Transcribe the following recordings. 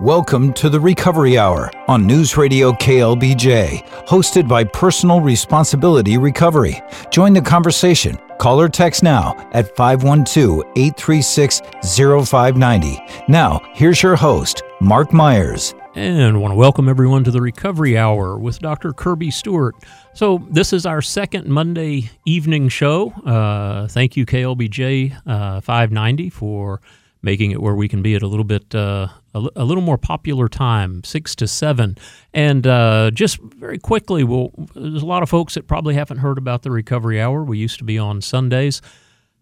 Welcome to the Recovery Hour on News Radio KLBJ, hosted by Personal Responsibility Recovery. Join the conversation. Call or text now at 512 836 0590. Now, here's your host, Mark Myers. And I want to welcome everyone to the Recovery Hour with Dr. Kirby Stewart. So, this is our second Monday evening show. Uh, thank you, KLBJ uh, 590, for making it where we can be at a little bit uh, a, a, little more popular time, six to seven. And uh, just very quickly, well, there's a lot of folks that probably haven't heard about the Recovery Hour. We used to be on Sundays.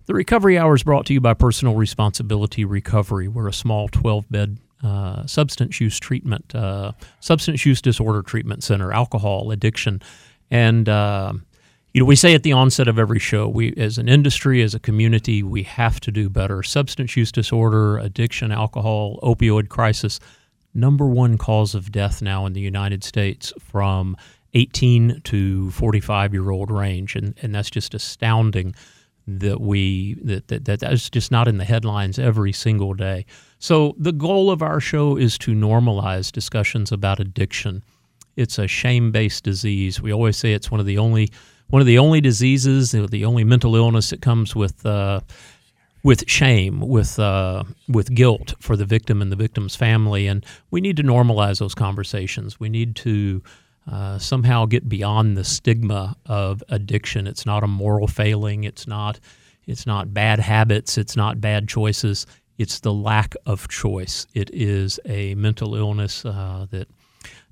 The Recovery Hour is brought to you by Personal Responsibility Recovery. We're a small 12 bed uh, substance use treatment, uh, substance use disorder treatment center, alcohol addiction, and uh, you know, we say at the onset of every show, we as an industry, as a community, we have to do better. Substance use disorder, addiction, alcohol, opioid crisis, number one cause of death now in the United States from 18 to 45 year old range, and and that's just astounding that we that, that that that's just not in the headlines every single day. So the goal of our show is to normalize discussions about addiction. It's a shame-based disease. We always say it's one of the only one of the only diseases, the only mental illness that comes with uh, with shame, with uh, with guilt for the victim and the victim's family, and we need to normalize those conversations. We need to uh, somehow get beyond the stigma of addiction. It's not a moral failing. It's not it's not bad habits. It's not bad choices. It's the lack of choice. It is a mental illness uh, that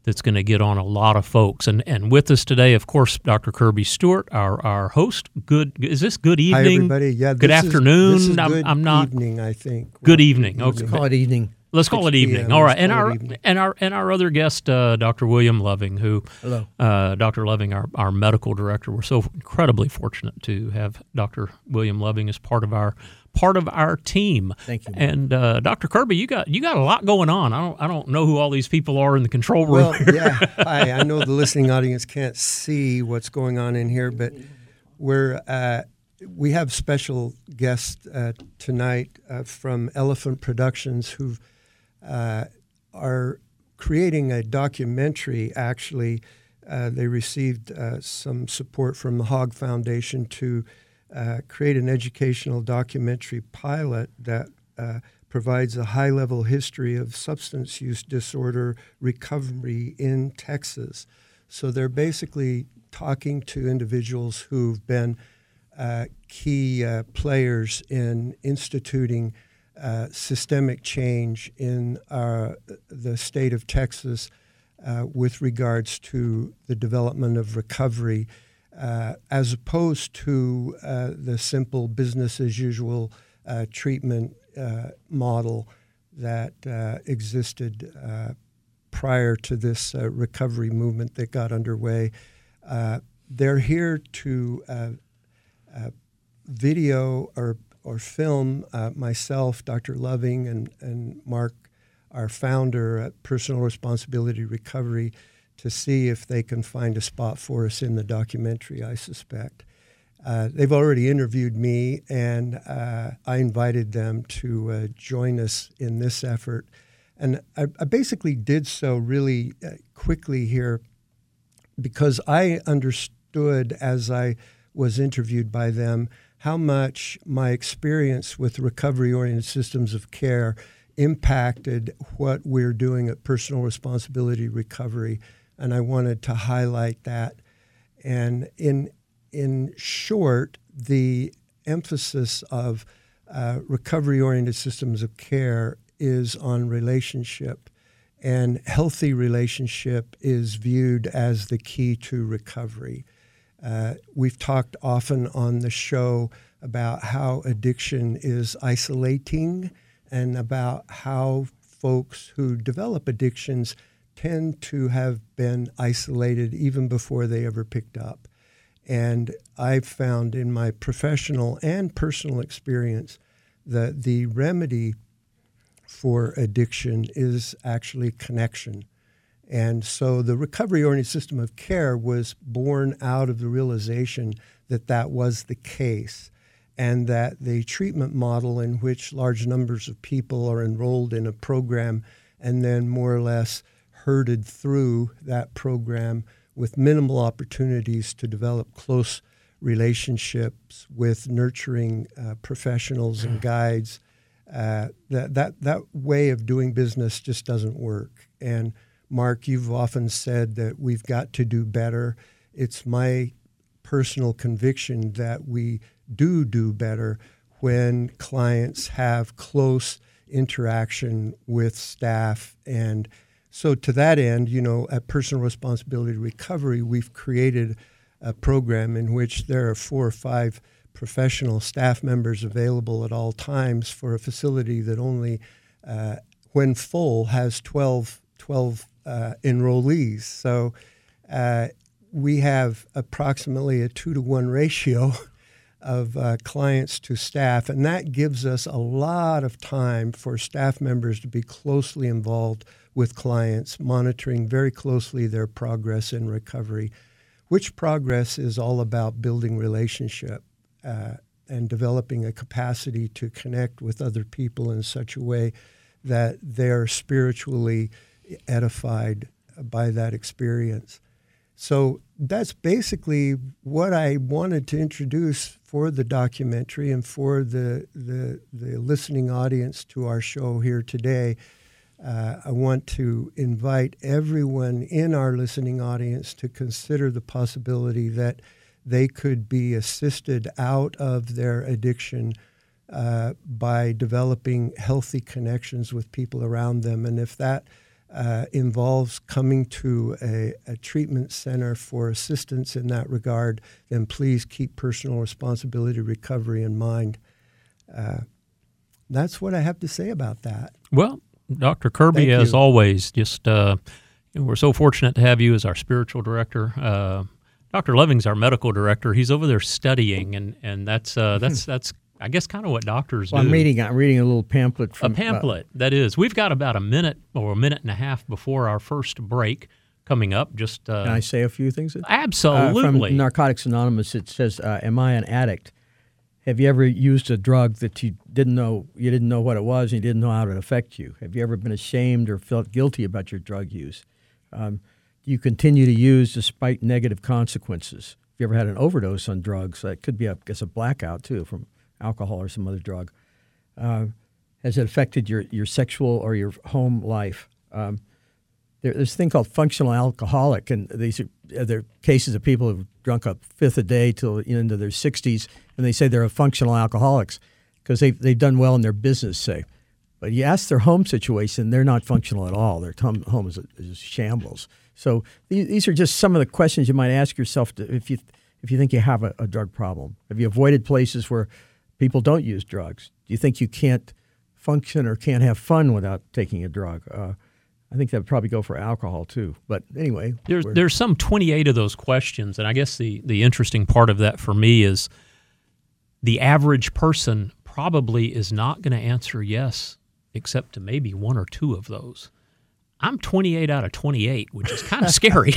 that's going to get on a lot of folks. And and with us today, of course, Dr. Kirby Stewart, our our host. Good is this good evening? Hi everybody. Yeah. Good afternoon. Is, this is I'm, good I'm not evening. I think. Good evening. Okay. Call it evening. Let's call it evening. All right, and our and our and our other guest, uh, Dr. William Loving, who, hello, uh, Dr. Loving, our, our medical director. We're so incredibly fortunate to have Dr. William Loving as part of our part of our team. Thank you. And uh, Dr. Kirby, you got you got a lot going on. I don't I don't know who all these people are in the control room. Well, yeah. Hi. I know the listening audience can't see what's going on in here, but we're uh, we have special guests uh, tonight uh, from Elephant Productions who uh, are creating a documentary. Actually, uh, they received some support from the Hogg Foundation to uh, create an educational documentary pilot that uh, provides a high level history of substance use disorder recovery in Texas. So they're basically talking to individuals who've been uh, key uh, players in instituting uh, systemic change in our, the state of Texas uh, with regards to the development of recovery uh, as opposed to uh, the simple business as usual uh, treatment uh, model that uh, existed uh, prior to this recovery movement that got underway. they're here to video or, or film myself, Dr. Loving, and, and Mark, our founder at Personal Responsibility Recovery to see if they can find a spot for us in the documentary, I suspect. Uh, they've already interviewed me, and uh, I invited them to uh, join us in this effort. And I, I basically did so really uh, quickly here because I understood as I was interviewed by them how much my experience with recovery oriented systems of care impacted what we're doing at Personal Responsibility Recovery and I wanted to highlight that. And in in short, the emphasis of uh, recovery-oriented systems of care is on relationship, and healthy relationship is viewed as the key to recovery. Uh, we've talked often on the show about how addiction is isolating and about how folks who develop addictions tend to have been isolated even before they ever picked up. And I've found in my professional and personal experience that the remedy for addiction is actually connection. And so the recovery oriented system of care was born out of the realization that that was the case and that the treatment model in which large numbers of people are enrolled in a program and then more or less herded through that program with minimal opportunities to develop close relationships with nurturing uh, professionals and guides. Uh, that, that, that way of doing business just doesn't work. And Mark, you've often said that we've got to do better. It's my personal conviction that we do do better when clients have close interaction with staff. And so, to that end, you know, at Personal Responsibility Recovery, we've created a program in which there are four or five professional staff members available at all times for a facility that only, uh, when full, has 12, 12 uh, enrollees. So uh, we have approximately a two to one ratio of uh, clients to staff, and that gives us a lot of time for staff members to be closely involved with clients, monitoring very closely their progress in recovery, which progress is all about building relationship uh, and developing a capacity to connect with other people in such a way that they're spiritually edified by that experience. So that's basically what I wanted to introduce for the documentary and for the, the, the listening audience to our show here today. Uh, I want to invite everyone in our listening audience to consider the possibility that they could be assisted out of their addiction uh, by developing healthy connections with people around them. And if that uh, involves coming to a, a, treatment center for assistance in that regard, then please keep personal responsibility recovery in mind. Uh, that's what I have to say about that. Well, Dr. Kirby, Thank as you. always, just uh, we're so fortunate to have you as our spiritual director. Uh, Dr. Loving's our medical director. He's over there studying, and and that's uh, that's that's I guess kind of what doctors well, do. I'm reading. I'm reading a little pamphlet from a pamphlet. that is, we've got about a minute or a minute and a half before our first break coming up. Just uh, can I say a few things? Absolutely. Uh, from Narcotics Anonymous, it says, uh, "Am I an addict? Have you ever used a drug that you didn't know you didn't know what it was and you didn't know how it affect you? Have you ever been ashamed or felt guilty about your drug use? Um, you continue to use despite negative consequences. Have you ever had an overdose on drugs? That could be, a, I guess, a blackout too from alcohol or some other drug. Uh, has it affected your, your sexual or your home life? Um, there, there's a thing called functional alcoholic, and these are they're cases of people who've drunk a fifth a day till the into their 60s, and they say they're a functional alcoholics because they've, they've done well in their business, say. But you ask their home situation, they're not functional at all. Their home is, is shambles. So these are just some of the questions you might ask yourself to, if you if you think you have a, a drug problem. Have you avoided places where people don't use drugs? Do you think you can't function or can't have fun without taking a drug? Uh, I think that would probably go for alcohol too. But anyway, there's there's some 28 of those questions, and I guess the the interesting part of that for me is the average person probably is not going to answer yes, except to maybe one or two of those. I'm 28 out of 28, which is kind of scary.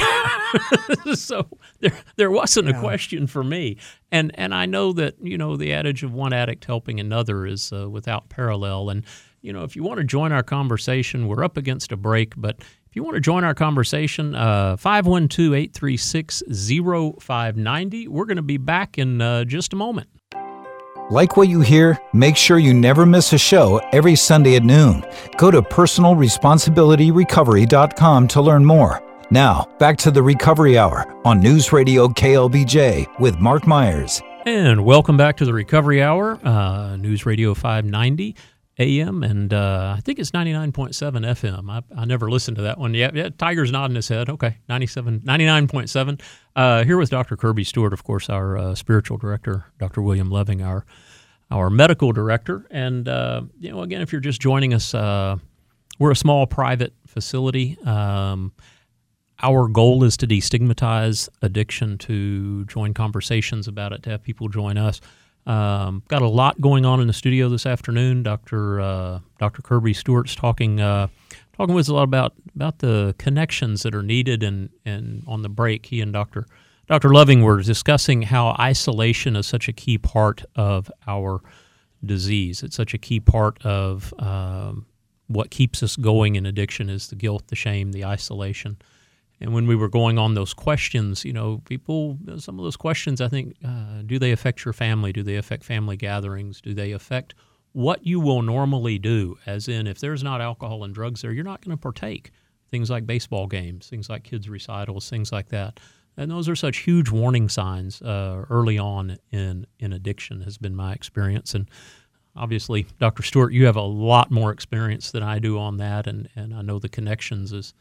so there, there wasn't yeah. a question for me, and and I know that you know the adage of one addict helping another is uh, without parallel. And you know if you want to join our conversation, we're up against a break, but if you want to join our conversation, uh, 512 836 0590. We're going to be back in uh, just a moment. Like what you hear? Make sure you never miss a show every Sunday at noon. Go to personalresponsibilityrecovery.com to learn more. Now, back to the Recovery Hour on News Radio KLBJ with Mark Myers. And welcome back to the Recovery Hour, uh, News Radio 590 AM, and uh, I think it's 99.7 FM. I, I never listened to that one. yet. yeah, Tiger's nodding his head. Okay, 97, 99.7. Uh, here with Dr. Kirby Stewart, of course, our uh, spiritual director, Dr. William Loving, our our medical director. And, uh, you know, again, if you're just joining us, uh, we're a small private facility. Um, our goal is to destigmatize addiction, to join conversations about it, to have people join us. Um, got a lot going on in the studio this afternoon. Dr. Uh, Dr. Kirby Stewart's talking uh, talking with us a lot about about the connections that are needed, and and on the break, he and Dr. Dr. Loving were discussing how isolation is such a key part of our disease. It's such a key part of um, what keeps us going in addiction is the guilt, the shame, the isolation. And when we were going on those questions, you know, people, some of those questions, I think, uh, do they affect your family? Do they affect family gatherings? Do they affect what you will normally do? As in, if there's not alcohol and drugs there, you're not going to partake. Things like baseball games, things like kids' recitals, things like that. And those are such huge warning signs uh, early on in, in addiction, has been my experience. And obviously, Dr. Stewart, you have a lot more experience than I do on that. And, and I know the connections is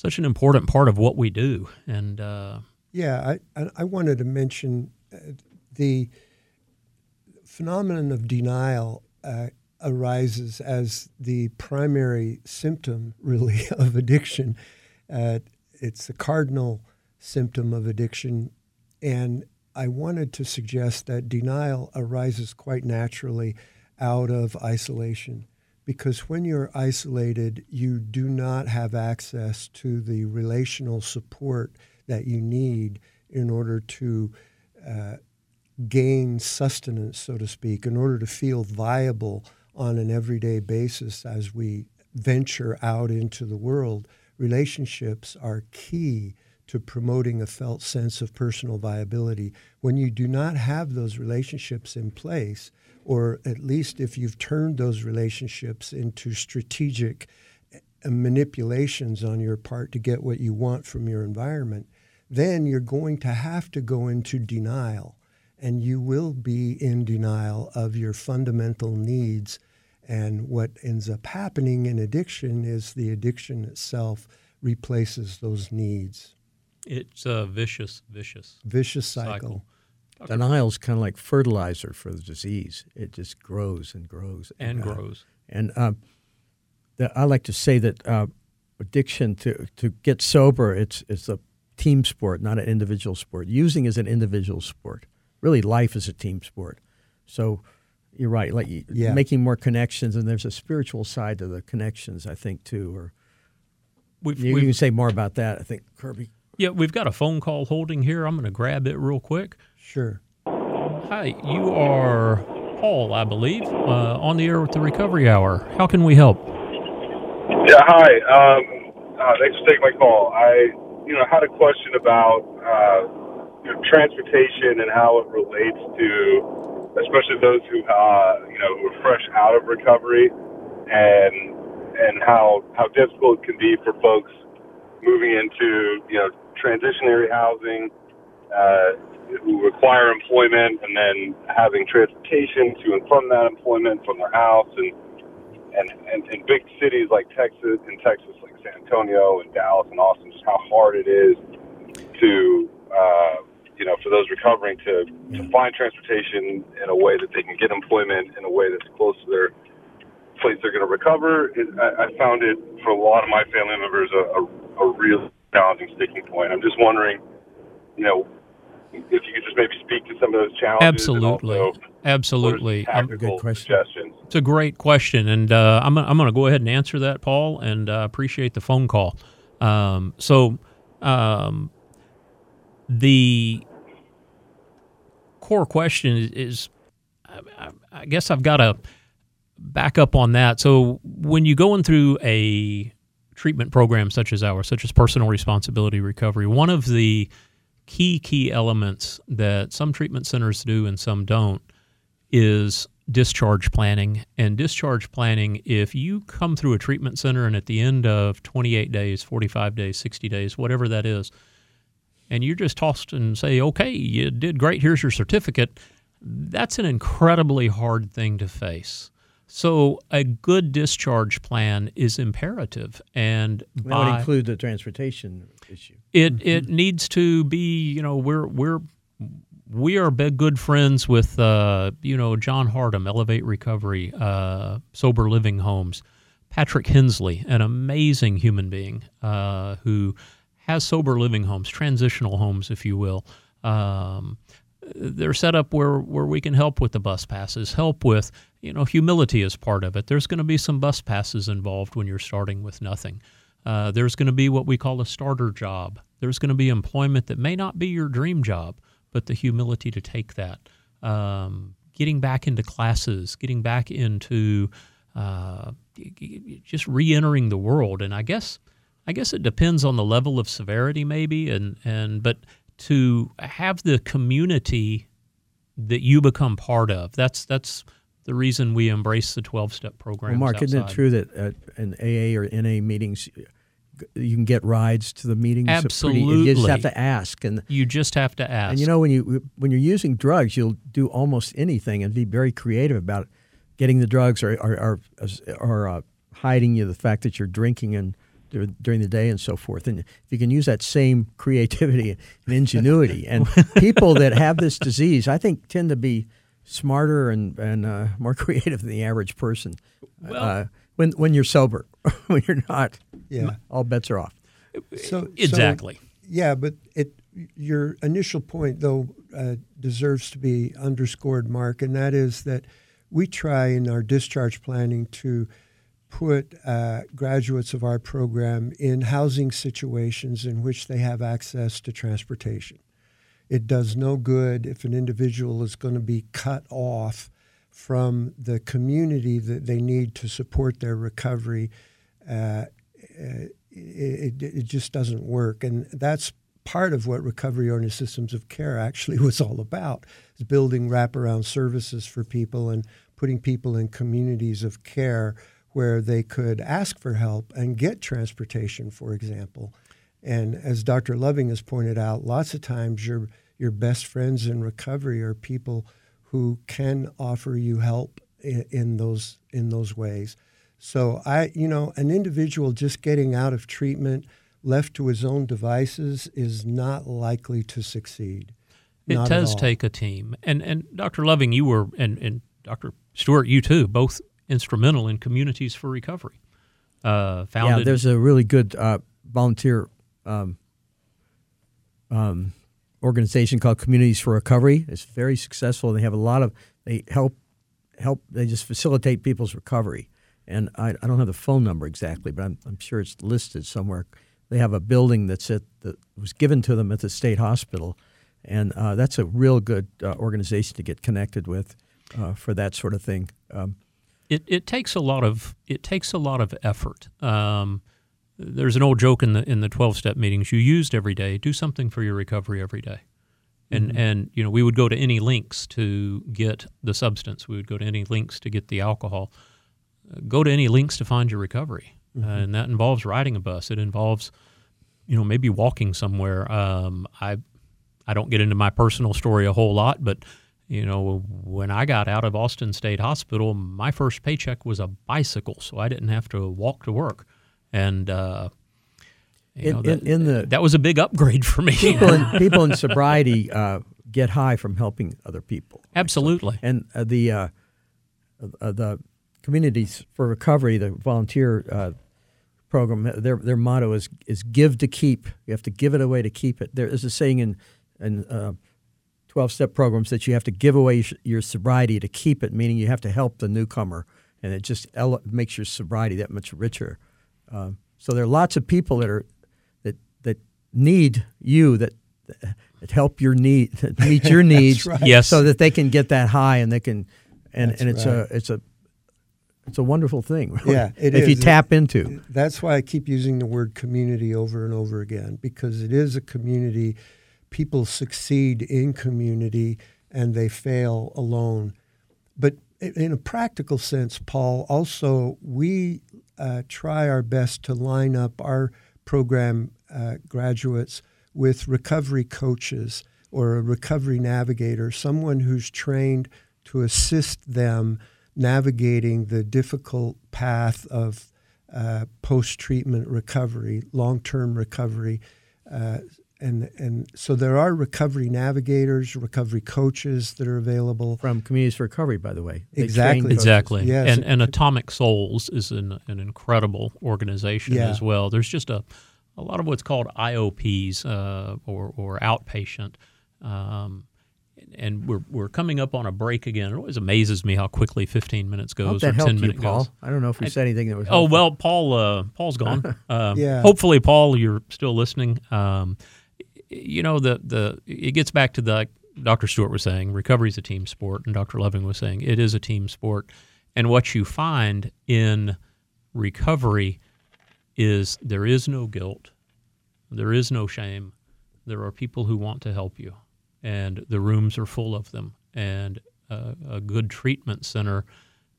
such an important part of what we do. And uh, yeah, I, I wanted to mention uh, the phenomenon of denial uh, arises as the primary symptom, really, of addiction. Uh, it's the cardinal symptom of addiction. And I wanted to suggest that denial arises quite naturally out of isolation. Because when you're isolated, you do not have access to the relational support that you need in order to uh, gain sustenance, so to speak, in order to feel viable on an everyday basis as we venture out into the world. Relationships are key to promoting a felt sense of personal viability. When you do not have those relationships in place, or at least if you've turned those relationships into strategic eh, manipulations on your part to get what you want from your environment, then you're going to have to go into denial. And you will be in denial of your fundamental needs. And what ends up happening in addiction is the addiction itself replaces those needs. It's a vicious, vicious, vicious cycle. cycle. Denial is kind of like fertilizer for the disease. It just grows and grows and, and grows. And uh, the, I like to say that uh, addiction to to get sober, it's it's a team sport, not an individual sport. Using is an individual sport. Really, life is a team sport. So you're right, like yeah. making more connections, and there's a spiritual side to the connections, I think, too. Or we've, you, we've, you can say more about that, I think, Kirby. Yeah, we've got a phone call holding here. I'm going to grab it real quick. Sure. Hi, you are Paul, I believe, uh, on the air with the Recovery Hour. How can we help? Yeah, hi. Um, uh, thanks for taking my call. I, you know, had a question about uh, you know, transportation and how it relates to, especially those who, uh, you know, who are fresh out of recovery, and and how how difficult it can be for folks moving into, you know, transitionary housing, uh, who require employment, and then having transportation to and from that employment from their house, and and and in big cities like Texas, in Texas like San Antonio and Dallas and Austin, just how hard it is to uh, you know for those recovering to, to find transportation in a way that they can get employment in a way that's close to their place they're going to recover. It, I, I found it for a lot of my family members a, a, a real challenging sticking point. I'm just wondering, you know, if you could just maybe speak to some of those challenges. Absolutely, absolutely. Um, good question. It's a great question, and uh, I'm I'm going to go ahead and answer that, Paul, and uh, appreciate the phone call. Um, so, um, the core question is, is I, I guess I've got to back up on that. So, when you're going through a treatment programs such as ours, such as personal responsibility recovery, one of the key, key elements that some treatment centers do and some don't is discharge planning. And discharge planning, if you come through a treatment center and at the end of 28 days, 45 days, 60 days, whatever that is, and you're just tossed and say, okay, you did great, here's your certificate, that's an incredibly hard thing to face. So a good discharge plan is imperative, and that would include the transportation issue. It mm-hmm. it needs to be. You know, we're we're we are big good friends with uh, you know John Hardam, Elevate Recovery, uh, Sober Living Homes, Patrick Hensley, an amazing human being uh, who has sober living homes, transitional homes, if you will. Um, they're set up where, where we can help with the bus passes, help with, you know, humility is part of it. There's going to be some bus passes involved when you're starting with nothing. Uh, there's going to be what we call a starter job. There's going to be employment that may not be your dream job, but the humility to take that. Um, getting back into classes, getting back into uh, just re-entering the world. And I guess I guess it depends on the level of severity, maybe, and and but to have the community that you become part of. That's that's the reason we embrace the 12 step program. Well, Mark, isn't it true that at in AA or NA meetings, you can get rides to the meetings? Absolutely. Pretty, you just have to ask. And you just have to ask. And you know, when you when you're using drugs, you'll do almost anything and be very creative about getting the drugs or or, or, or uh, hiding you the fact that you're drinking and during the day and so forth. And if you can use that same creativity and ingenuity, and people that have this disease, I think, tend to be smarter and, and uh, more creative than the average person. Well, uh, when when you're sober, when you're not, yeah, all bets are off. So exactly, so, yeah, but it your initial point though uh, deserves to be underscored, Mark, and that is that we try in our discharge planning to put uh, graduates of our program in housing situations in which they have access to transportation. It does no good if an individual is going to be cut off from the community that they need to support their recovery. Uh, it, it, just doesn't work. And that's part of what recovery oriented systems of care actually was all about is building wraparound services for people and putting people in communities of care where they could ask for help and get transportation, for example. And as Dr. Loving has pointed out, lots of times your your best friends in recovery are people who can offer you help in, in those in those ways. So I, you know, an individual just getting out of treatment left to his own devices is not likely to succeed. It not does take a team. And and Dr. Loving, you were and, and Dr. Stewart, you too, both instrumental in communities for recovery. Uh, founded. Yeah, there's a really good uh, volunteer um, um, organization called Communities for Recovery. It's very successful. They have a lot of they help help. They just facilitate people's recovery. And I, I don't have the phone number exactly, but I'm, I'm sure it's listed somewhere. They have a building that's at that was given to them at the state hospital, and uh, that's a real good uh, organization to get connected with uh, for that sort of thing. Um, it, it takes a lot of it takes a lot of effort. Um, there's an old joke in the in the twelve step meetings. You used every day. Do something for your recovery every day. And mm-hmm. and you know we would go to any links to get the substance. We would go to any links to get the alcohol. Uh, go to any links to find your recovery, mm-hmm. uh, and that involves riding a bus. It involves, you know, maybe walking somewhere. Um, I I don't get into my personal story a whole lot, but you know, when I got out of Austin State Hospital, my first paycheck was a bicycle, so I didn't have to walk to work. And uh, in, know, that, in, the that was a big upgrade for me. People in, people in sobriety uh, get high from helping other people. Absolutely. So, and uh, the uh, uh, the communities for recovery, the volunteer uh, program, their their motto is is give to keep. You have to give it away to keep it. There is a saying in in 12 step programs that you have to give away your sobriety to keep it, meaning you have to help the newcomer, and it just ele- makes your sobriety that much richer. Uh, so there are lots of people that are that that need you that that help your need that meet your needs, right. yes, so that they can get that high and they can and That's and it's right. a it's a it's a wonderful thing. Really, yeah, if is. you tap into. That's why I keep using the word community over and over again because it is a community people succeed in community and they fail alone. But in a practical sense, Paul, also we uh, try our best to line up our program uh, graduates with recovery coaches or a recovery navigator, someone who's trained to assist them navigating the difficult path of uh, post treatment recovery, long term recovery. Uh, and and so there are recovery navigators, recovery coaches that are available from Communities for Recovery. By the way, they exactly, exactly. Yes. And and Atomic Souls is an an incredible organization yeah. as well. There's just a a lot of what's called IOPs uh, or or outpatient. Um, and we're, we're coming up on a break again. It always amazes me how quickly 15 minutes goes or 10 minutes goes. I don't know if we said anything that was. Oh well, Paul. Uh, Paul's gone. Um, yeah. Hopefully, Paul, you're still listening. Um, you know the the it gets back to the Dr. Stewart was saying recovery is a team sport, and Dr. Loving was saying it is a team sport, And what you find in recovery is there is no guilt, there is no shame. There are people who want to help you, and the rooms are full of them. And a, a good treatment center,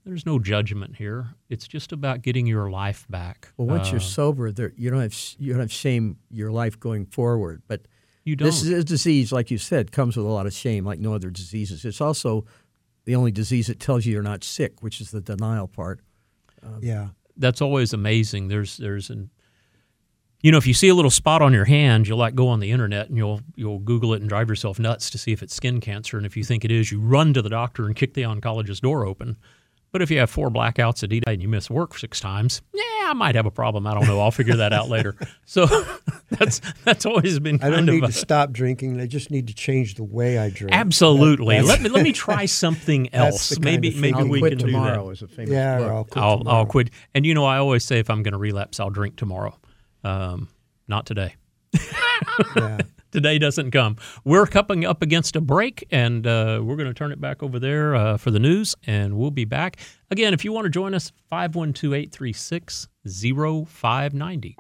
there's no judgment here. It's just about getting your life back. Well, once Uh, you're sober, there you don't have you don't have shame your life going forward. But you don't. this is a disease, like you said, comes with a lot of shame, like no other diseases. It's also the only disease that tells you you're not sick, which is the denial part. Um, yeah. that's always amazing. There's there's an you know, if you see a little spot on your hand, you'll like go on the internet and you'll you'll Google it and drive yourself nuts to see if it's skin cancer. And if you think it is, you run to the doctor and kick the oncologist's door open. But if you have four blackouts a day and you miss work six times, yeah, I might have a problem. I don't know. I'll figure that out later. So that's that's always been I don't need of to stop drinking. I just need to change the way I drink. absolutely. That- let me let me try something else. Maybe maybe I'll we quit can tomorrow do is a famous yeah. I'll quit I'll. I'll quit. And you know, I always say if I'm going to relapse, I'll drink tomorrow. Um, not today. Yeah. Today doesn't come. We're coming up against a break, and uh, we're going to turn it back over there uh, for the news, and we'll be back. Again, if you want to join us, 512 836 0590.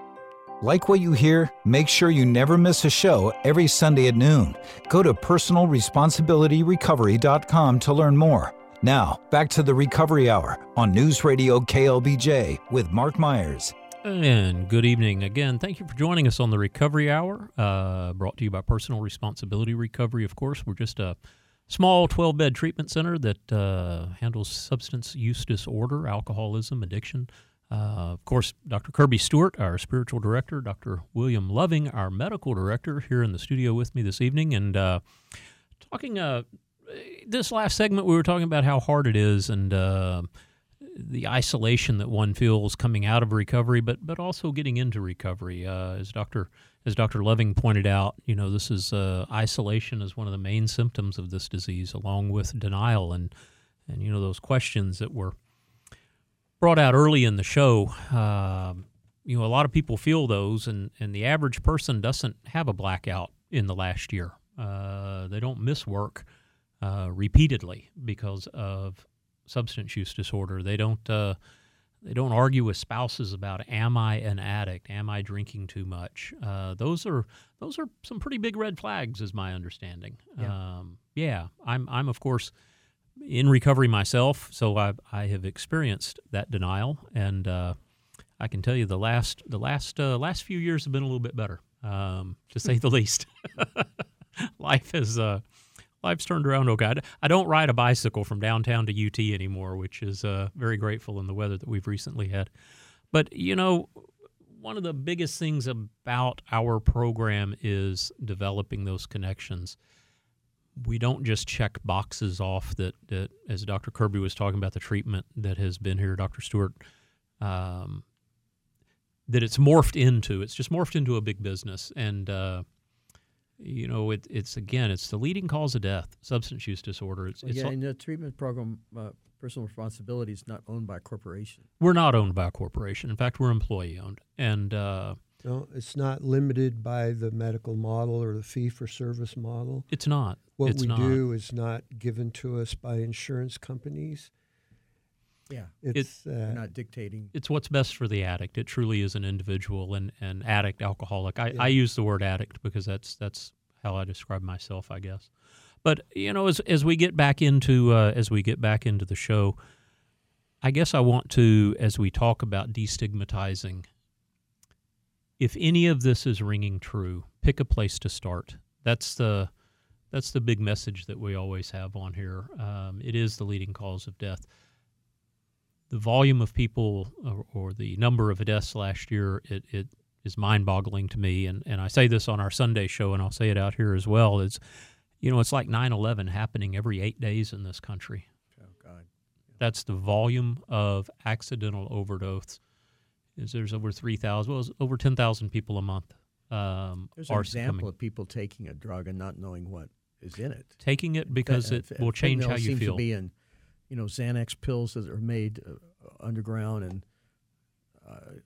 Like what you hear? Make sure you never miss a show every Sunday at noon. Go to personalresponsibilityrecovery.com to learn more. Now, back to the Recovery Hour on News Radio KLBJ with Mark Myers. And good evening again. Thank you for joining us on the Recovery Hour, uh, brought to you by Personal Responsibility Recovery. Of course, we're just a small 12 bed treatment center that uh, handles substance use disorder, alcoholism, addiction. Uh, of course, Dr. Kirby Stewart, our spiritual director, Dr. William Loving, our medical director, here in the studio with me this evening. And uh, talking, uh, this last segment, we were talking about how hard it is and uh, the isolation that one feels coming out of recovery, but but also getting into recovery. Uh, as Doctor as Doctor Loving pointed out, you know this is uh, isolation is one of the main symptoms of this disease, along with denial and and you know those questions that were brought out early in the show. Um, you know, a lot of people feel those, and and the average person doesn't have a blackout in the last year. Uh, they don't miss work uh, repeatedly because of substance use disorder. They don't uh, they don't argue with spouses about am I an addict? Am I drinking too much? Uh, those are those are some pretty big red flags, is my understanding. Yeah. Um, yeah, I'm I'm of course in recovery myself, so I I have experienced that denial, and uh, I can tell you the last the last uh, last few years have been a little bit better, um, to say the least. Life has uh, life's turned around okay. I don't ride a bicycle from downtown to UT anymore, which is uh, very grateful in the weather that we've recently had. But you know, one of the biggest things about our program is developing those connections. We don't just check boxes off that, that as Dr. Kirby was talking about the treatment that has been here, Dr. Stewart, um, that it's morphed into. It's just morphed into a big business. And, uh, you know, it, it's again, it's the leading cause of death, substance use disorder. It's, Well, it's yeah, in the treatment program, uh, personal responsibility is not owned by a corporation. we're not owned by a corporation. In fact, we're employee owned, and uh, No, it's not limited by the medical model or the fee for service model. it's not. What it's we not. do is not given to us by insurance companies. Yeah, It's They're uh, not dictating. It's what's best for the addict. It truly is an individual and an addict, alcoholic. I, Yeah. I use the word addict because that's that's how I describe myself, I guess. But you know, as as we get back into uh, as we get back into the show, I guess I want to, as we talk about destigmatizing, if any of this is ringing true, pick a place to start. That's the that's the big message that we always have on here. Um, it is the leading cause of death. The volume of people or, or the number of deaths last year, it, it is mind-boggling to me. And, and I say this on our Sunday show, and I'll say it out here as well. It's you know, it's like 9/11 happening every eight days in this country. Oh God. That's the volume of accidental overdose. Is there's over three thousand, well, it's over ten thousand people a month um, There's an example succumbing. of people taking a drug and not knowing what is in it. taking it because it will change how you feel. To be in, you know, Xanax pills that are made uh, underground and uh,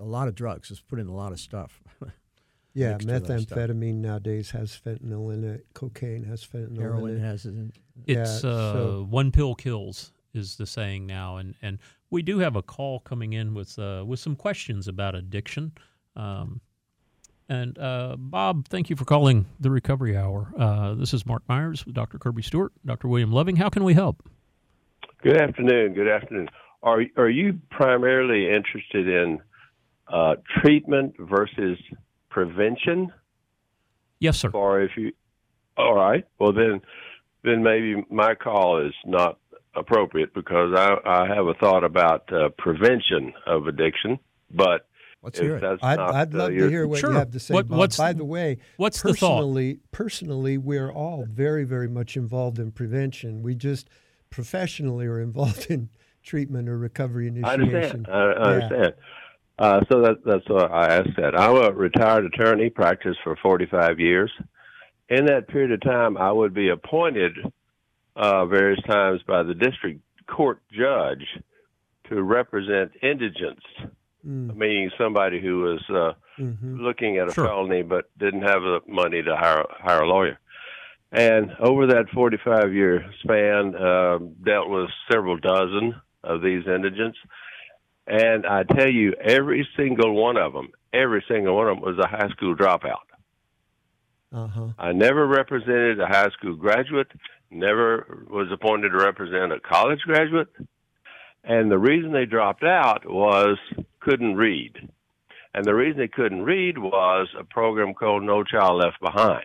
a lot of drugs. It's put in a lot of stuff. yeah, mixed with other stuff. methamphetamine nowadays has fentanyl in it. Cocaine has fentanyl in Heroin it. has it. In, It's Yeah, uh, so- one pill kills, is the saying now, and and we do have a call coming in with uh, with some questions about addiction. Um, and uh, Bob, thank you for calling the Recovery Hour. Uh, this is Mark Myers with Dr. Kirby Stewart, Dr. William Loving. How can we help? Good afternoon. Good afternoon. Are are you primarily interested in uh, treatment versus prevention? Yes, sir. Or if you, all right, well then, then maybe my call is not appropriate because I, I have a thought about uh, prevention of addiction, but Let's hear it. I'd, not, I'd uh, love your- to hear what Sure. you have to say. What- Bob. what's- By the way, what's the thought? personally, personally, we're all very, very much involved in prevention. We just professionally are involved in treatment or recovery initiation. I initiation. understand. I, I understand. Uh, so that, that's what I asked that. I'm a retired attorney, practiced for 45 years. In that period of time, I would be appointed uh, various times by the district court judge to represent indigents, Mm, meaning somebody who was uh, mhm. looking at a Sure. felony but didn't have the money to hire hire a lawyer. And over that 45 year span, uh, dealt with several dozen of these indigents. And I tell you, every single one of them, every single one of them was a high school dropout. Uh-huh. I never represented a high school graduate, never was appointed to represent a college graduate. And the reason they dropped out was couldn't read. And the reason they couldn't read was a program called No Child Left Behind.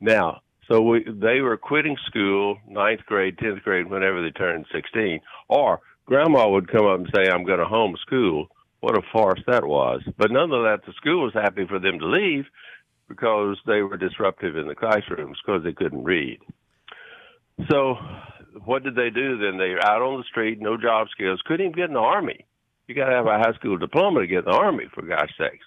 Now, so we, they were quitting school, ninth grade, tenth grade, whenever they turned 16, or grandma would come up and say, I'm going to homeschool. What a farce that was. But nonetheless, the school was happy for them to leave because they were disruptive in the classrooms because they couldn't read. So, what did they do then? They were out on the street, no job skills, couldn't even get in the army. You got to have a high school diploma to get in the army, for gosh sakes.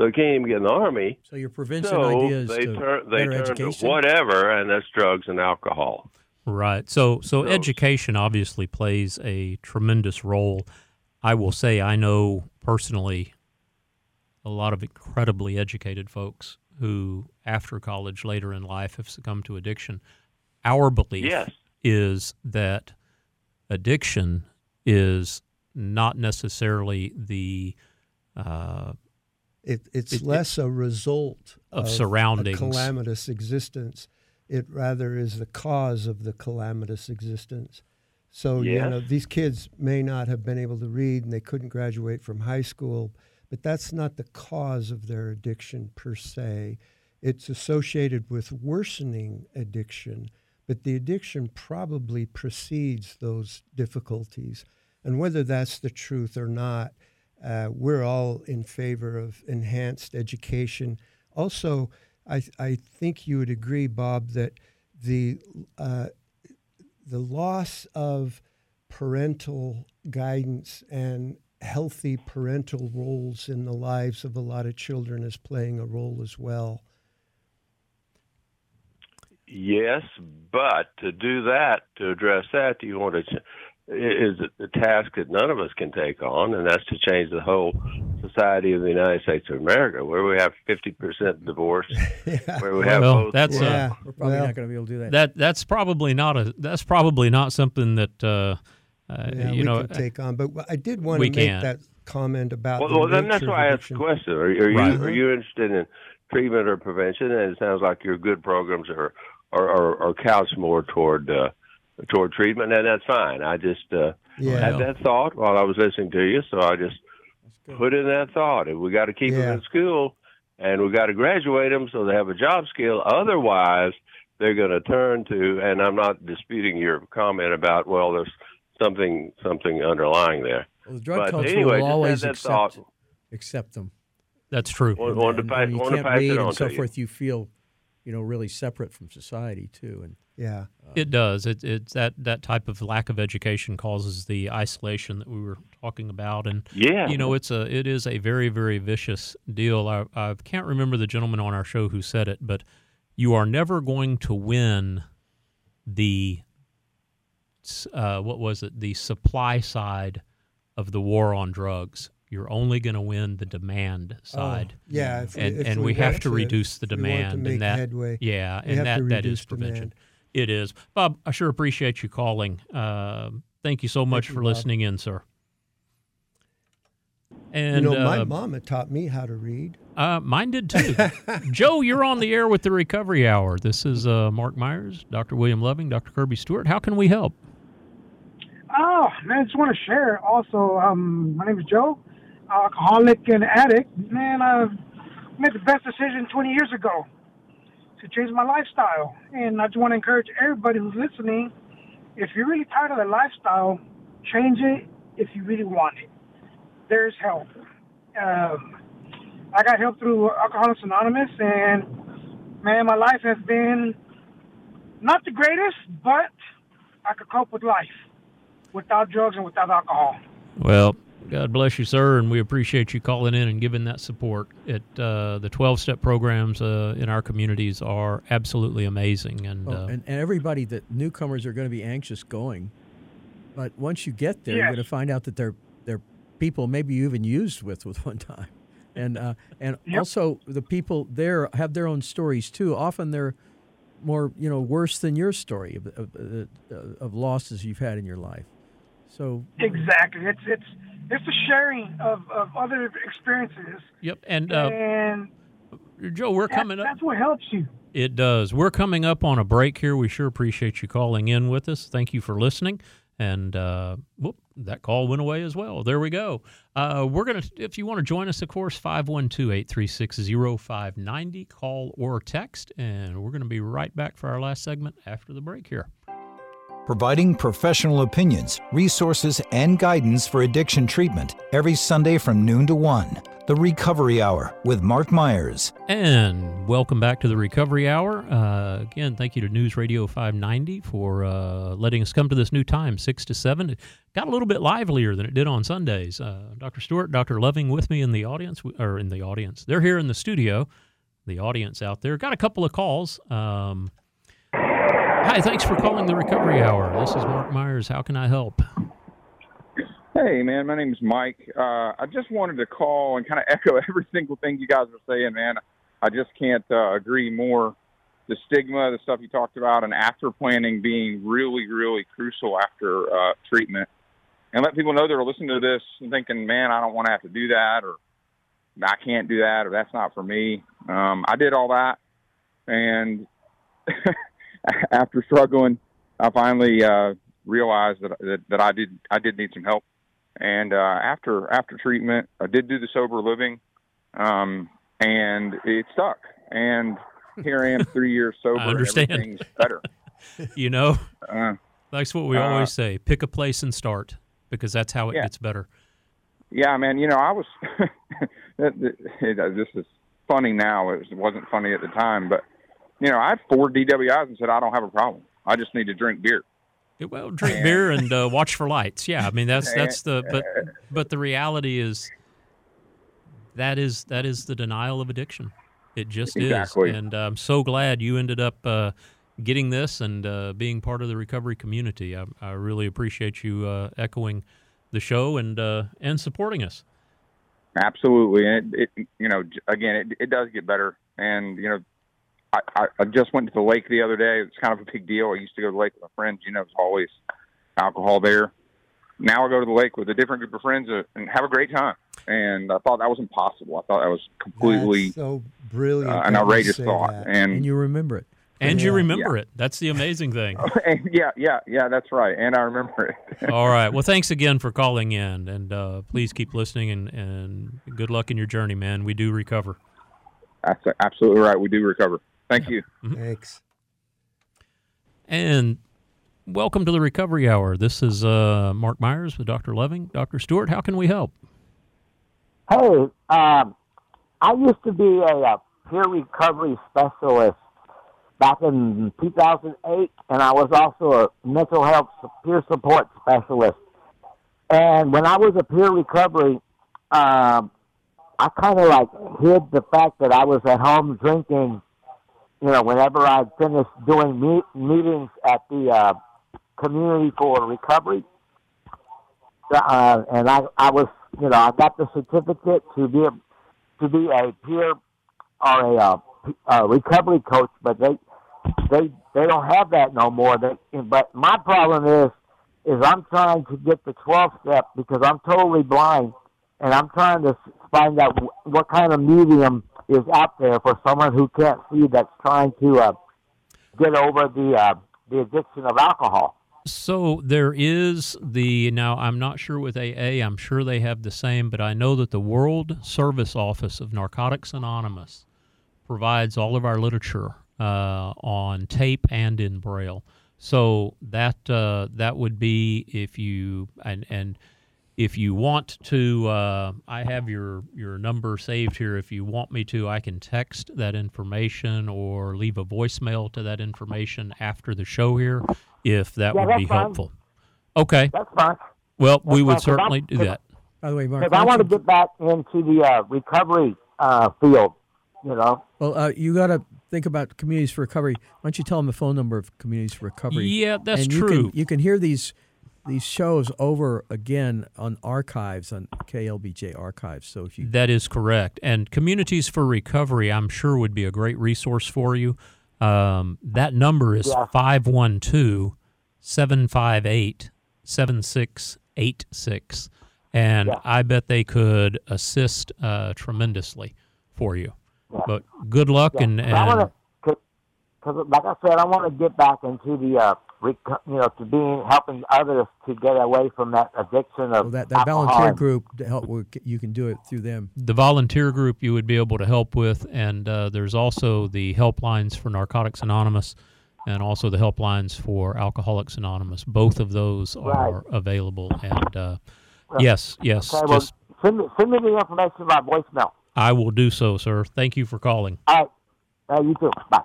So they can't even get in the army. So your prevention So ideas they to turn they better turn to education. whatever, and that's drugs and alcohol. Right. So so So- education obviously plays a tremendous role. I will say I know personally a lot of incredibly educated folks who after college later in life have succumbed to addiction. Our belief Yes. is that addiction is not necessarily the uh, It, it's It- it- less a result of a surroundings. calamitous existence. It rather is the cause of the calamitous existence. So you know these kids may not have been able to read and they couldn't graduate from high school, but that's not the cause of their addiction per se. It's associated with worsening addiction, but the addiction probably precedes those difficulties. And whether that's the truth or not, uh, we're all in favor of enhanced education. Also, I, I think you would agree, Bob, that the uh, the loss of parental guidance and healthy parental roles in the lives of a lot of children is playing a role as well. Yes, but to do that, to address that, do you want to is a task that none of us can take on, and that's to change the whole society of the United States of America, where we have fifty percent divorce, yeah. where we have well both. that's uh, yeah, We're probably well, not going to be able to do that. that that's probably not a that's probably not something that uh, uh, yeah, you we know can take on. But I did want to make can't. that comment about. well, the well, then that's nature of why I asked the question: Are, are you Right. are you interested in treatment or prevention? And it sounds like your good programs are are, are, are couched more toward uh, toward treatment, and that's fine. I just uh, Yeah. had that thought while I was listening to you, so I just put in that thought. If we got to keep Yeah. them in school, and we got to graduate them so they have a job skill. Otherwise, they're going to turn to. And I'm not disputing your comment about well, there's something something underlying there. well, the drug but culture anyway, will always that accept thought. accept them. that's true. Wanted- wanted to And pass- when you to can't pass read and so to you. forth. You feel, you know, really separate from society too. And Yeah, It does. It, it's that that type of lack of education causes the isolation that we were talking about, and Yeah, you know it's a it is a very very vicious deal. I, I can't remember the gentleman on our show who said it, but you are never going to win the uh, what was it the supply side of the war on drugs. You're only going to win the demand side. Oh, yeah, if and if and we, have to reduce the if we want demand, to and that headway. yeah, and that that is prevention. demand. It is. Bob, I sure appreciate you calling. Uh, thank you so much you, for Bob. listening in, sir. And you know, my uh, mama taught me how to read. uh, mine did too. Joe, you're on the air with the Recovery Hour. This is uh, Mark Myers, Dr. William Loving, Dr. Kirby Stewart. How can we help? Oh, man, I just want to share. Also, um, my name is Joe, alcoholic and addict. Man, I made the best decision 20 years ago to change my lifestyle. And I just want to encourage everybody who's listening if you're really tired of the lifestyle, change it if you really want it. There's help. Um, I got help through Alcoholics Anonymous, and man, my life has been not the greatest, but I could cope with life without drugs and without alcohol. Well, God bless you, sir, and we appreciate you calling in and giving that support. It uh, the twelve step programs uh, in our communities are absolutely amazing, and, Oh, uh, and, and everybody that newcomers are going to be anxious going, but once you get there, you're going to find out that they're they're people maybe you even used with with one time, and uh, and Yep. also the people there have their own stories too. Often they're more you know worse than your story of of, uh, of losses you've had in your life. So Exactly. It's it's it's the sharing of, of other experiences, yep. And uh, and Joe, we're that, coming up. that's what helps you. It does. We're coming up on a break here. We sure appreciate you calling in with us. Thank you for listening. And uh, whoop, that call went away as well. There we go. Uh, we're going to, if you want to join us, of course, 512 836 0590, call or text. And we're going to be right back for our last segment after the break here. Providing professional opinions, resources, and guidance for addiction treatment every Sunday from noon to 1. The Recovery Hour with Mark Myers. And welcome back to the Recovery Hour. Uh, again, thank you to News Radio 590 for uh, letting us come to this new time, 6 to 7. It got a little bit livelier than it did on Sundays. Uh, Dr. Stewart, Dr. Loving with me in the audience, or in the audience. They're here in the studio, the audience out there. Got a couple of calls. Um, hi, thanks for calling the Recovery Hour. This is Mark Myers. How can I help? Hey, man, my name is Mike. Uh, I just wanted to call and kind of echo every single thing you guys are saying, man. I just can't uh, agree more. The stigma, the stuff you talked about, and after planning being really, really crucial after uh, treatment. And let people know they're listening to this and thinking, man, I don't want to have to do that, or I can't do that, or that's not for me. Um, I did all that. And after struggling, I finally uh, realized that, that that I did I did need some help. And uh, after after treatment, I did do the sober living, um, and it stuck. And here I am, three years sober. and understand. everything's better. You know, Uh, that's what we Uh, always say pick a place and start because that's how it Yeah. gets better. yeah, man. You know, I was. that- that- it- this is funny now. It wasn't funny at the time, but you know, I had four DWIs and said I don't have a problem. I just need to drink beer. Well, drink beer and uh, watch for lights. Yeah, I mean that's that's the but but the reality is that is that is the denial of addiction. It just Exactly. is, and I'm so glad you ended up uh, getting this and uh, being part of the recovery community. I, I really appreciate you uh, echoing the show and uh, and supporting us. Absolutely, and it, it you know, again, it, it does get better. And you know, I, I, I just went to the lake the other day. It's kind of a big deal. I used to go to the lake with my friends. You know, there's always alcohol there. Now I go to the lake with a different group of friends uh, and have a great time. And I thought that was impossible. I thought that was completely That's so brilliant. uh, an outrageous thought. And, and you remember it. And you Yeah. remember it. That's the amazing thing. yeah, yeah, yeah, that's right. And I remember it. All right. Well, thanks again for calling in, and uh, please keep listening. And, and good luck in your journey, man. We do recover. that's absolutely right. We do recover. Thank you. Thanks. And welcome to the Recovery Hour. This is uh, Mark Myers with Dr. Loving. Dr. Stewart, how can we help? Hey, um, I used to be a, uh peer recovery specialist back in 2008, and I was also a mental health peer support specialist. And when I was a peer recovery, um, I kind of like hid the fact that I was at home drinking. You know, whenever I finished doing meet, meetings at the uh, community for recovery, uh, and I, I was, you know, I got the certificate to be a, to be a peer or a, uh, p- uh, recovery coach, but they they they don't have that no more. They, but my problem is is I'm trying to get the 12 step because I'm totally blind, and I'm trying to find out what kind of medium is out there for someone who can't see that's trying to uh, get over the uh, the addiction of alcohol. So there is the now I'm not sure with AA I'm sure they have the same but I know that the World Service Office of Narcotics Anonymous provides all of our literature uh, on tape and in braille. So that uh, that would be if you and and if you want to, uh, I have your your number saved here. If you want me to, I can text that information or leave a voicemail to that information after the show here, if that Yeah, would be fine. helpful. Okay. That's fine. Well, we would fine, 'cause I'm- certainly do that. By the way, Mark, Because I want to get back into the uh, recovery uh, field. You know. well, uh, you got to think about communities for recovery. Why don't you tell them the phone number of communities for recovery? Yeah, that's and you true. Can, you can hear these these shows over again on archives on KLBJ archives. So if you That is correct. And Communities for Recovery, I'm sure, would be a great resource for you. Um, that number is Yeah. 512 758 7686. And Yeah. I bet they could assist uh, tremendously for you. Yeah. But good luck Yeah. and, But I want and to, because like I said, I want to get back into the, uh, reco- you know, to being helping others to get away from that addiction of well, that that alcohol volunteer group to help with, you can do it through them. the volunteer group you would be able to help with, and uh, there's also the helplines for Narcotics Anonymous, and also the helplines for Alcoholics Anonymous. Both of those are Right. available, and uh, yes, yes, Okay, well, just send me send me the information by voicemail. I will do so, sir. Thank you for calling. All right. Uh, you too. Bye.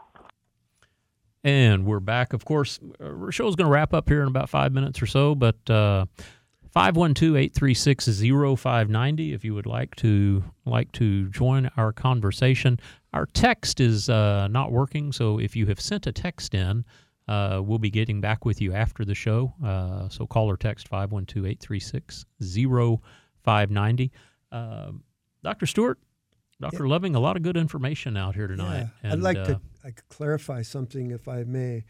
And we're back. Of course, our show's going to wrap up here in about five minutes or so, but uh, 512-836-0590 if you would like to like to join our conversation. Our text is uh, not working, so if you have sent a text in, uh, we'll be getting back with you after the show. Uh, so call or text 512-836-0590. Uh, Dr. Stewart, Dr. Loving, a lot of good information out here tonight. Yeah, I'd And, like uh, to I could clarify something, if I may,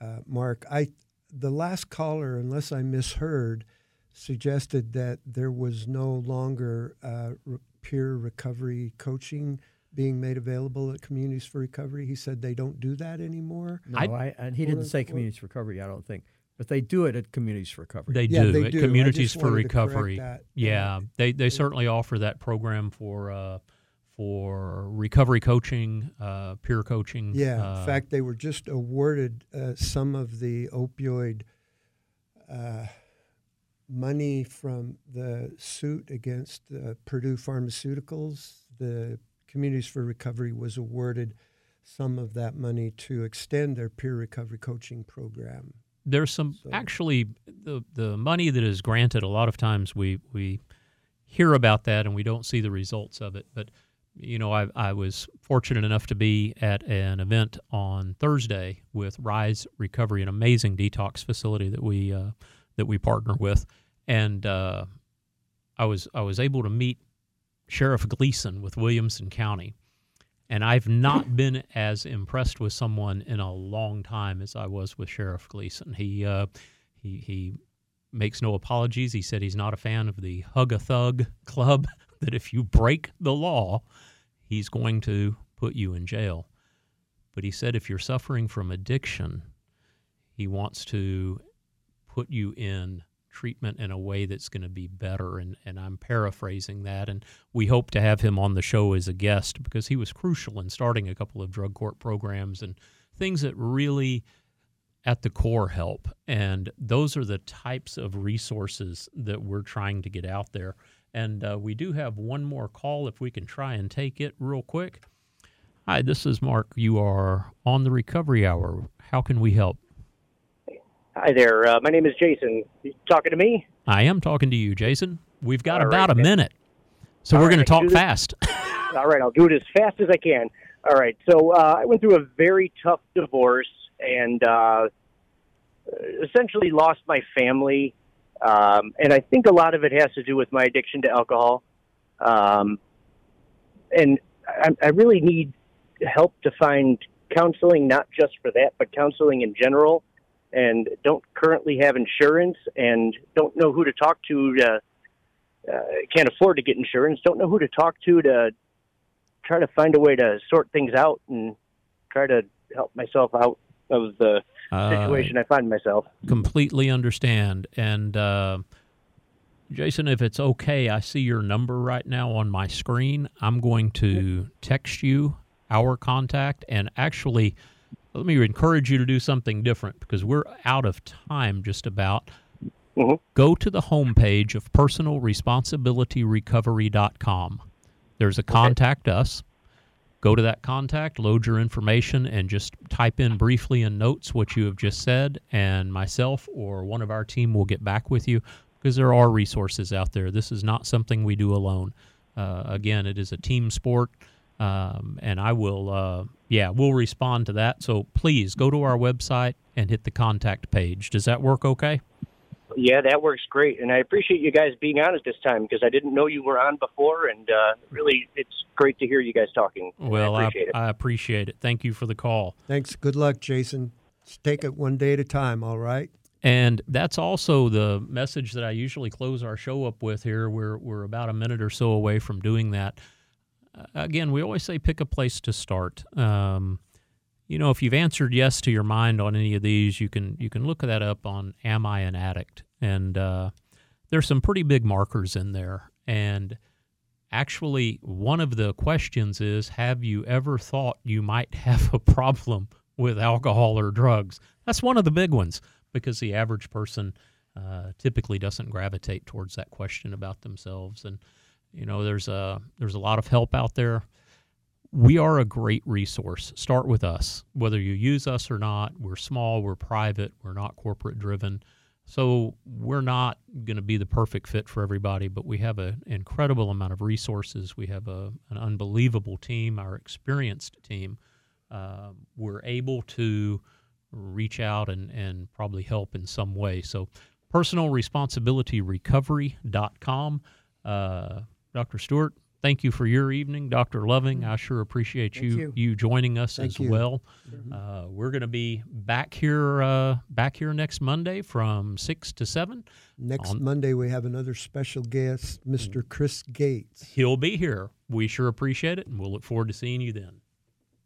uh, Mark. I the last caller, unless I misheard, suggested that there was no longer uh, re- peer recovery coaching being made available at communities for recovery. He said they don't do that anymore. No, I- I, and he didn't say well- communities for recovery. I don't think, but they do it at communities for recovery. They Yeah, do they at do. I Communities just for wanted to Recovery. that. Yeah, they they certainly offer that program for uh, for recovery coaching, uh, peer coaching. Yeah, uh, in fact, they were just awarded uh, some of the opioid uh, money from the suit against uh, Purdue Pharmaceuticals. The Communities for Recovery was awarded some of that money to extend their peer recovery coaching program. there's some So- actually the the money that is granted. A lot of times we we hear about that and we don't see the results of it. But you know, I I was fortunate enough to be at an event on Thursday with Rise Recovery, an amazing detox facility that we uh, that we partner with, and uh, I was I was able to meet Sheriff Gleason with Williamson County. And I've not been as impressed with someone in a long time as I was with Sheriff Gleason. He uh, he he makes no apologies. He said he's not a fan of the hug a thug club. That if you break the law, he's going to put you in jail. But he said if you're suffering from addiction, he wants to put you in treatment in a way that's going to be better. And, and I'm paraphrasing that. And we hope to have him on the show as a guest because he was crucial in starting a couple of drug court programs and things that really at the core help. And those are the types of resources that we're trying to get out there. And uh, we do have one more call if we can try and take it real quick. Hi, this is Mark. You are on the Recovery Hour. How can we help? Hi there. Uh, my name is Jason. You talking to me? I am talking to you, Jason. We've got All about right, a minute. So All we're right, going to talk fast. All right, I'll do it as fast as I can. All right. So uh, I went through a very tough divorce and uh, essentially lost my family. Um, and I think a lot of it has to do with my addiction to alcohol. Um, and I, I really need help to find counseling, not just for that, but counseling in general, and don't currently have insurance and don't know who to talk to. To, uh, can't afford to get insurance. Don't know who to talk to to try to find a way to sort things out and try to help myself out of the situation I find myself. Completely understand. And uh, Jason, if it's okay, I see your number right now on my screen. I'm going to text you our contact and actually let me encourage you to do something different because we're out of time just about. Mm-hmm. Go to the homepage of personalresponsibilityrecovery.com. There's a contact us. Go to that contact, load your information, and just type in briefly in notes what you have just said, and myself or one of our team will get back with you because there are resources out there. This is not something we do alone. Uh, again, it is a team sport, um, and I will, uh, yeah, we'll respond to that. So please go to our website and hit the contact page. Does that work okay? Yeah, that works great, and I appreciate you guys being on at this time because I didn't know you were on before, and uh, really, it's great to hear you guys talking. Well, I appreciate it. I appreciate it. Thank you for the call. Thanks. Good luck, Jason. Just take it one day at a time, all right? And that's also the message that I usually close our show up with here. We're, we're about a minute or so away from doing that. Uh, again, we always say pick a place to start. Um, you know, if you've answered yes to your mind on any of these, you can you can look that up on Am I an Addict? And uh, there's some pretty big markers in there. And actually, one of the questions is Have you ever thought you might have a problem with alcohol or drugs? That's one of the big ones because the average person uh, typically doesn't gravitate towards that question about themselves. And you know, there's a there's a lot of help out there. We are a great resource. Start with us, whether you use us or not. We're small, we're private, we're not corporate driven. So we're not going to be the perfect fit for everybody, but we have an incredible amount of resources. We have a, an unbelievable team, our experienced team. Uh, we're able to reach out and, and probably help in some way. So personalresponsibilityrecovery.com. Uh, Dr. Stewart, thank you for your evening. Dr. Loving, I sure appreciate you, you. you joining us Thank as you. well. Uh, we're going to be back here uh, back here next Monday from 6 to 7. Next On- Monday, we have another special guest, Mr. Chris Gates. He'll be here. We sure appreciate it, and we'll look forward to seeing you then.